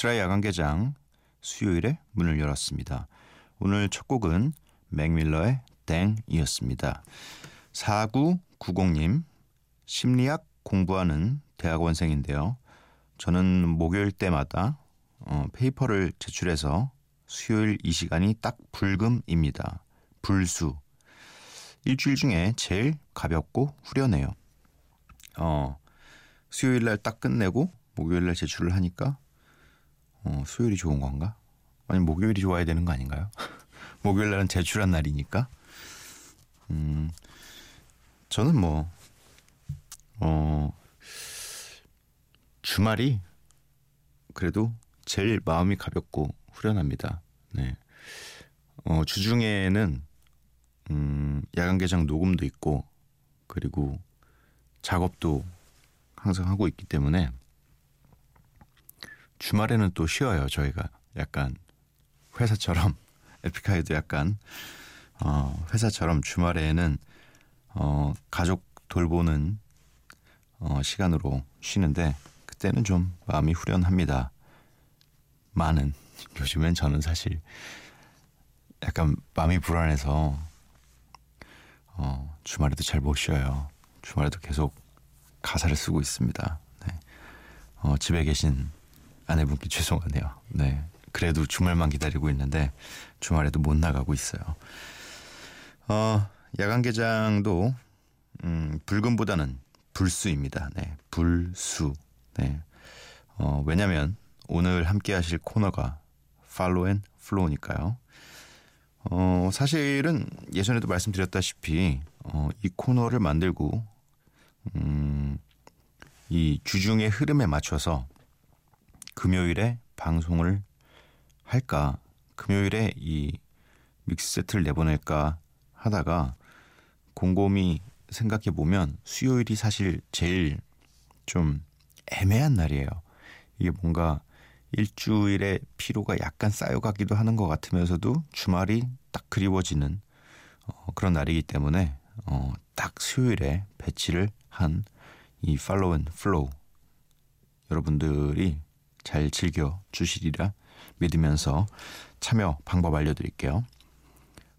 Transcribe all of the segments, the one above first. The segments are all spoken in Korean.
미스라의 야간 개장 수요일에 문을 열었습니다. 오늘 첫 곡은 맥밀러의 땡이었습니다. 4990님 심리학 공부하는 대학원생인데요. 저는 목요일 때마다 어, 페이퍼를 제출해서 수요일 이 시간이 딱 불금입니다. 불수. 일주일 중에 제일 가볍고 후련해요. 어, 수요일 날 딱 끝내고 목요일 날 제출을 하니까 어, 수요일이 좋은 건가? 아니 목요일이 좋아야 되는 거 아닌가요? 목요일 날은 제출한 날이니까. 음, 저는 뭐, 어, 주말이 그래도 제일 마음이 가볍고 후련합니다. 네. 어, 주중에는 음, 야간 개장 녹음도 있고 그리고 작업도 항상 하고 있기 때문에 주말에는 또 쉬어요 저희가 약간 회사처럼 에픽하이도 약간 어, 회사처럼 주말에는 어, 가족 돌보는 어, 시간으로 쉬는데 그때는 좀 마음이 후련합니다. 많은 요즘엔 저는 사실 약간 마음이 불안해서 어, 주말에도 잘 못 쉬어요. 주말에도 계속 가사를 쓰고 있습니다. 네. 어, 집에 계신 아내분께 죄송하네요. 네. 그래도 주말만 기다리고 있는데 주말에도 못 나가고 있어요. 어, 야간 개장도 음, 불금보다는 불수입니다. 네. 불수. 네. 어, 왜냐면 오늘 함께 하실 코너가 follow and flow니까요. 어, 사실은 예전에도 말씀드렸다시피 어, 이 코너를 만들고 음, 이 주중의 흐름에 맞춰서 금요일에 방송을 할까 금요일에 이 mix set를 내보낼까 하다가 곰곰이 생각해 보면 수요일이 사실 제일 좀 애매한 날이에요. 이게 뭔가 일주일의 피로가 약간 쌓여가기도 하는 것 같으면서도 주말이 딱 그리워지는 어, 그런 날이기 때문에 어, 딱 수요일에 배치를 한 이 follow and flow 여러분들이 잘 즐겨 주시리라 믿으면서 참여 방법 알려드릴게요.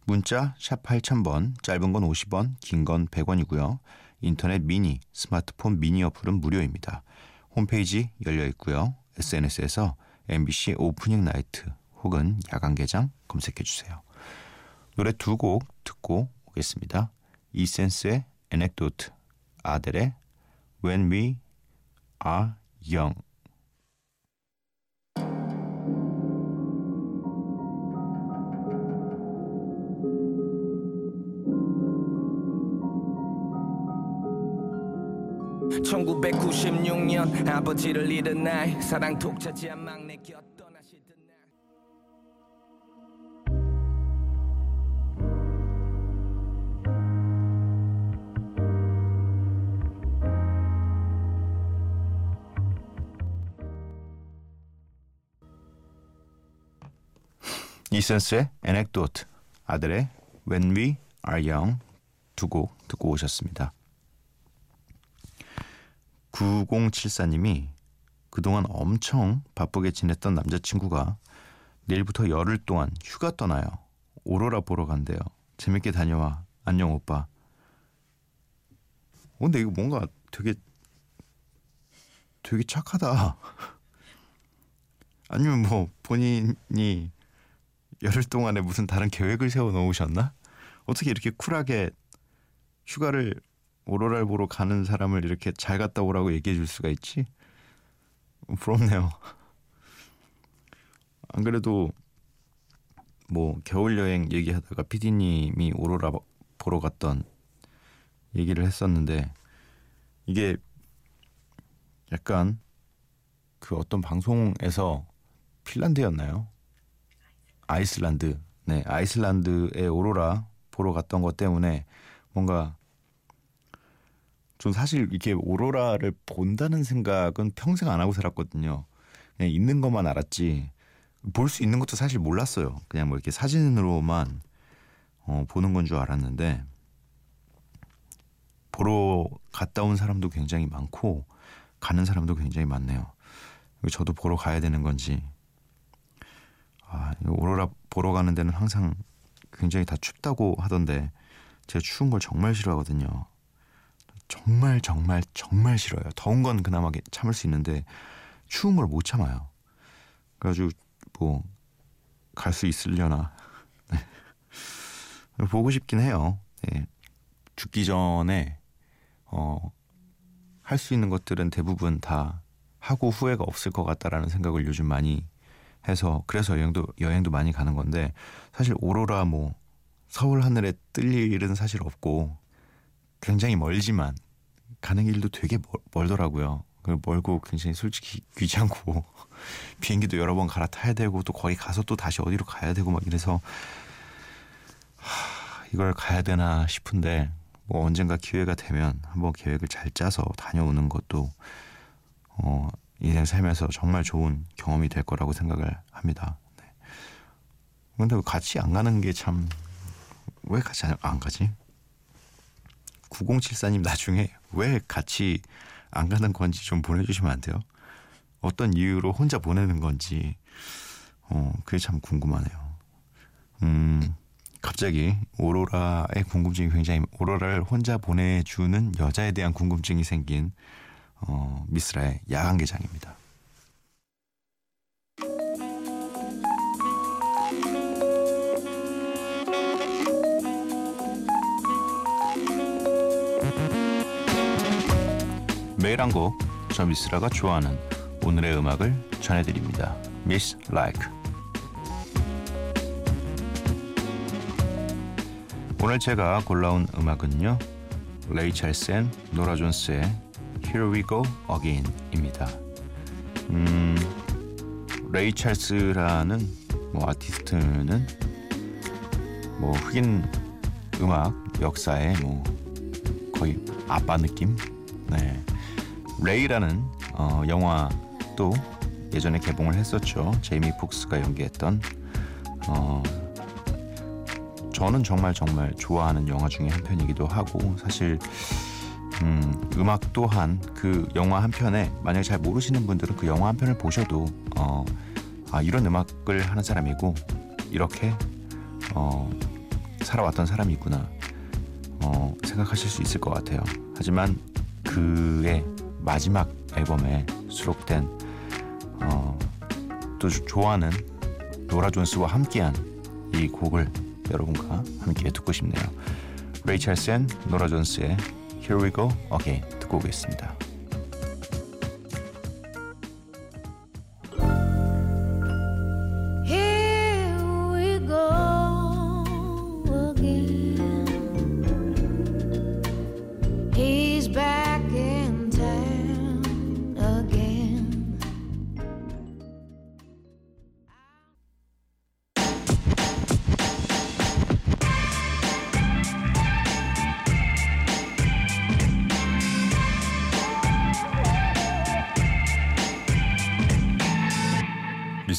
문자 샵 8000번 짧은 건 50원 긴 건 100원이고요. 인터넷 미니 스마트폰 미니 어플은 무료입니다. 홈페이지 열려 있고요. SNS에서 MBC 오프닝 나이트 혹은 야간 개장 검색해 주세요. 노래 두 곡 듣고 오겠습니다. 이센스의 에넥도트, 아델의 When We Are Young. (1996년) 아버지를 잃은 날 사랑 독차지한 막내 곁 떠나시던 날 이센스의 에넥도트, 아델의 When We Are Young 두 곡 듣고 오셨습니다. 9074님이 그동안 엄청 바쁘게 지냈던 남자친구가 내일부터 열흘 동안 휴가 떠나요. 오로라 보러 간대요. 재밌게 다녀와. 안녕 오빠. 어, 근데 이거 뭔가 되게 되게 착하다. 아니면 뭐 본인이 열흘 동안에 무슨 다른 계획을 세워 놓으셨나? 어떻게 이렇게 쿨하게 휴가를 오로라를 보러 가는 사람을 이렇게 잘 갔다 오라고 얘기해 줄 수가 있지? 부럽네요. 안 그래도 뭐 겨울 여행 얘기하다가 피디님이 오로라 보러 갔던 얘기를 했었는데 이게 약간 그 어떤 방송에서 핀란드였나요? 아이슬란드. 네, 아이슬란드의 오로라 보러 갔던 것 때문에 뭔가 좀 사실 이렇게 오로라를 본다는 생각은 평생 안 하고 살았거든요. 그냥 있는 것만 알았지 볼 수 있는 것도 사실 몰랐어요. 그냥 뭐 이렇게 사진으로만 어, 보는 건 줄 알았는데 보러 갔다 온 사람도 굉장히 많고 가는 사람도 굉장히 많네요. 저도 보러 가야 되는 건지 아, 오로라 보러 가는 데는 항상 굉장히 다 춥다고 하던데 제가 추운 걸 정말 싫어하거든요. 정말 정말 정말 싫어요. 더운 건 그나마 참을 수 있는데 추운 걸 못 참아요. 그래가지고 뭐 갈 수 있으려나 네. 보고 싶긴 해요. 네. 죽기 전에 어, 할 수 있는 것들은 대부분 다 하고 후회가 없을 것 같다라는 생각을 요즘 많이 해서 그래서 여행도 여행도 많이 가는 건데 사실 오로라 뭐 서울 하늘에 뜰 일은 사실 없고 굉장히 멀지만 가는 길도 되게 멀, 더라고요 그 멀고 굉장히 솔직히 귀찮고 비행기도 여러 번 갈아타야 되고 또 거기 가서 또 다시 어디로 가야 되고 막 이래서 하, 이걸 가야 되나 싶은데 뭐 언젠가 기회가 되면 한번 계획을 잘 짜서 다녀오는 것도 어, 인생 살면서 정말 좋은 경험이 될 거라고 생각을 합니다. 네. 근데 같이 안 가는 게 참 왜 같이 안 가지? 9074님 나중에 왜 같이 안 가는 건지 좀 보내주시면 안 돼요? 어떤 이유로 혼자 보내는 건지 어 그게 참 궁금하네요. 음 갑자기 오로라의 궁금증이 굉장히 오로라를 혼자 보내주는 여자에 대한 궁금증이 생긴 어, 미스라의 야간 개장입니다. 매일 한 곡, 저 미쓰라가 좋아하는 오늘의 음악을 전해드립니다. 미쓰라 like. 오늘 제가 골라온 음악은요. 레이 찰스 and 노라 존스의 Here We Go Again입니다. 음, 레이 찰스라는 뭐 아티스트는 뭐 흑인 음악 역사의 뭐 거의 아빠 느낌. 네. 레이라는 어, 영화도 예전에 개봉을 했었죠. 제이미 폭스가 연기했던 어, 저는 정말 정말 좋아하는 영화 중에 한 편이기도 하고 사실 음, 음악 또한 그 영화 한 편에 만약에 잘 모르시는 분들은 그 영화 한 편을 보셔도 어, 아 이런 음악을 하는 사람이고 이렇게 어, 살아왔던 사람이 있구나 어, 생각하실 수 있을 것 같아요. 하지만 그의 마지막 앨범에 수록된 어, 또 좋아하는 노라 존스와 함께한 이 곡을 여러분과 함께 듣고 싶네요. 레이 찰스 and 노라 존스의 Here We Go Again 듣고 오겠습니다.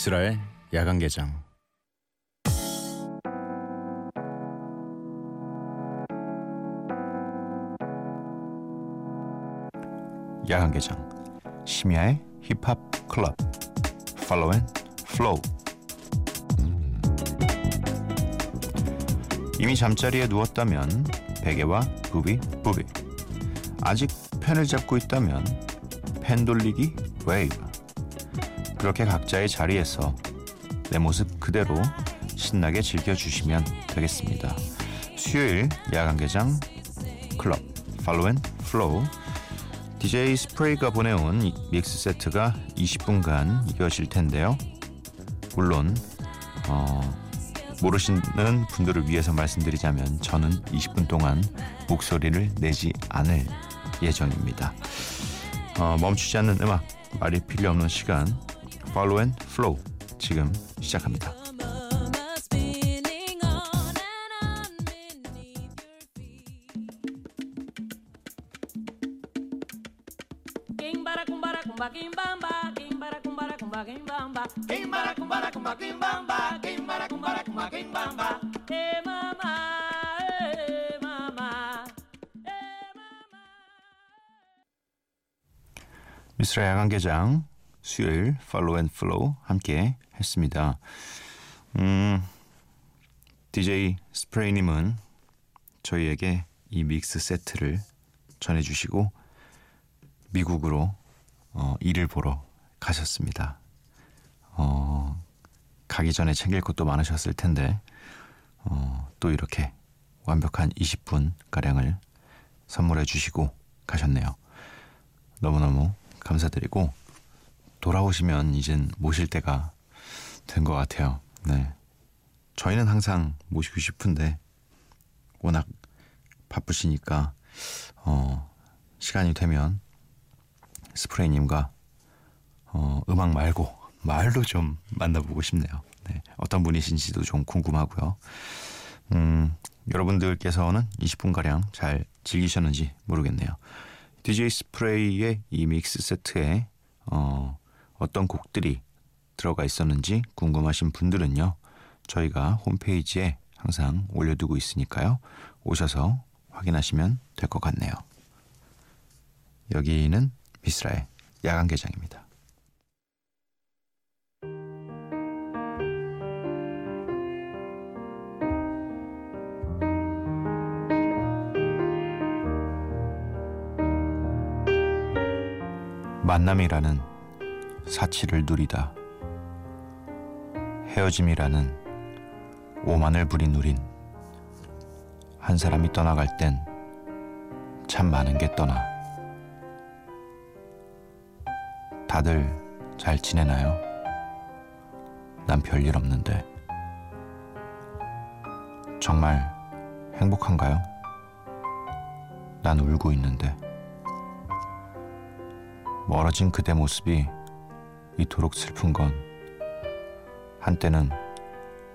미쓰라의 야간 개장. 야간 개장. 심야의 힙합 클럽. Follow and flow. 이미 잠자리에 누웠다면 베개와 부비 부비. 아직 펜을 잡고 있다면 펜 돌리기 웨이브 그렇게 각자의 자리에서 내 모습 그대로 신나게 즐겨주시면 되겠습니다. 수요일 야간 개장 클럽 follow and flow DJ 스프레이가 보내온 mix set가 20분간 이어질 텐데요. 물론 어, 모르시는 분들을 위해서 말씀드리자면 저는 20분 동안 목소리를 내지 않을 예정입니다. 어, 멈추지 않는 음악, 말이 필요 없는 시간, Follow and Flow 지금 시작합니다. 미쓰라 야간개장 수요일 follow and flow 함께 했습니다. 음, DJ 스프레이님은 저희에게 이 mix set를 전해주시고 미국으로 어, 일을 보러 가셨습니다. 어, 가기 전에 챙길 것도 많으셨을 텐데 어, 또 이렇게 완벽한 20분 가량을 선물해 주시고 가셨네요. 너무너무 감사드리고 돌아오시면 이젠 모실 때가 된 것 같아요. 네. 저희는 항상 모시고 싶은데 워낙 바쁘시니까 어, 시간이 되면 스프레이님과 어, 음악 말고 말로 좀 만나보고 싶네요. 네. 어떤 분이신지도 좀 궁금하고요. 음, 여러분들께서는 20분가량 잘 즐기셨는지 모르겠네요. DJ 스프레이의 이 믹스 세트에 어, 어떤 곡들이 들어가 있었는지 궁금하신 분들은요. 저희가 홈페이지에 항상 올려두고 있으니까요. 오셔서 확인하시면 될 것 같네요. 여기는 미스라의 야간 개장입니다. 만남이라는 사치를 누리다. 헤어짐이라는 오만을 부린 우린 한 사람이 떠나갈 땐 참 많은 게 떠나. 다들 잘 지내나요? 난 별일 없는데. 정말 행복한가요? 난 울고 있는데. 멀어진 그대 모습이 이토록 슬픈 건 한때는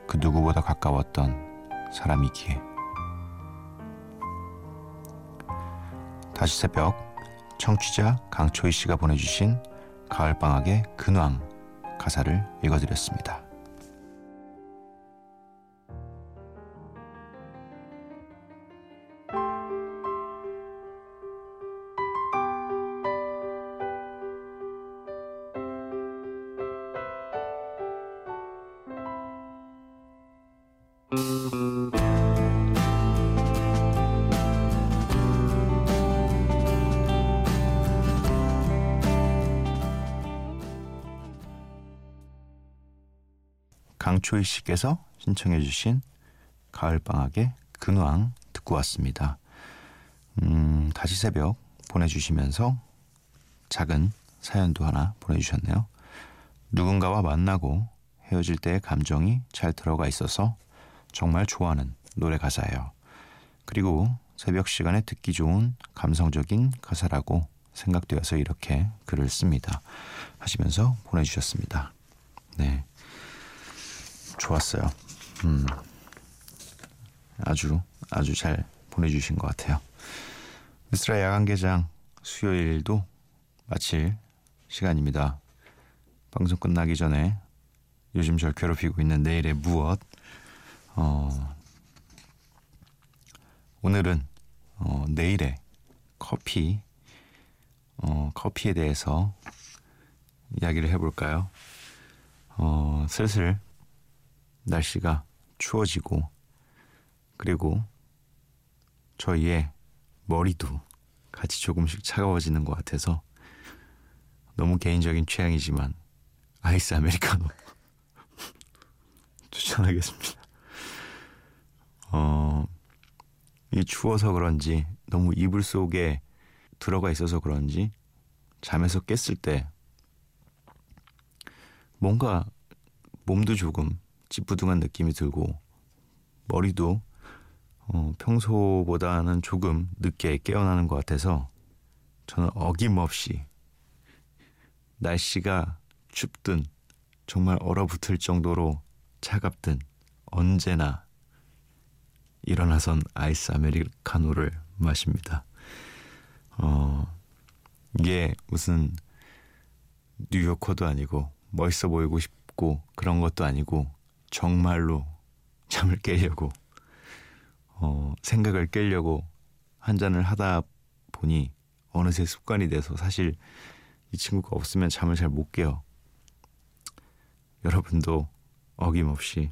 그 누구보다 가까웠던 사람이기에. 다시 새벽 청취자 강초희 씨가 보내주신 가을방학의 근황 가사를 읽어드렸습니다. 강초희 씨께서 신청해 주신 가을방학의 근황 듣고 왔습니다. 음, 다시 새벽 보내주시면서 작은 사연도 하나 보내주셨네요. 누군가와 만나고 헤어질 때의 감정이 잘 들어가 있어서 정말 좋아하는 노래 가사예요. 그리고 새벽 시간에 듣기 좋은 감성적인 가사라고 생각되어서 이렇게 글을 씁니다. 하시면서 보내주셨습니다. 네. 좋았어요. 음. 아주, 아주 잘 보내주신 것 같아요. 미스라 야간개장 수요일도 마칠 시간입니다. 방송 끝나기 전에 요즘 절 괴롭히고 있는 내일의 무엇 어, 오늘은 어, 내일의 커피 어, 커피에 대해서 이야기를 해볼까요? 어, 슬슬 날씨가 추워지고 그리고 저희의 머리도 같이 조금씩 차가워지는 것 같아서 너무 개인적인 취향이지만 아이스 아메리카노 추천하겠습니다. 어, 이 추워서 그런지 너무 이불 속에 들어가 있어서 그런지 잠에서 깼을 때 뭔가 몸도 조금 찌뿌둥한 느낌이 들고 머리도 어, 평소보다는 조금 늦게 깨어나는 것 같아서 저는 어김없이 날씨가 춥든 정말 얼어붙을 정도로 차갑든 언제나 일어나선 아이스 아메리카노를 마십니다. 어, 이게 무슨 뉴요커도 아니고 멋있어 보이고 싶고 그런 것도 아니고 정말로 잠을 깨려고 어, 생각을 깨려고 한 잔을 하다 보니 어느새 습관이 돼서 사실 이 친구가 없으면 잠을 잘 못 깨요. 여러분도 어김없이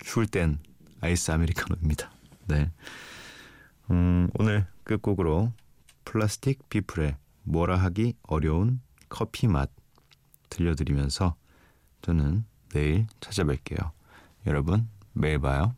추울 땐 아이스 아메리카노입니다. 네. 음, 오늘 끝곡으로 플라스틱 비플의 뭐라 하기 어려운 커피 맛 들려드리면서 저는 내일 찾아뵐게요. 여러분, 매일 봐요.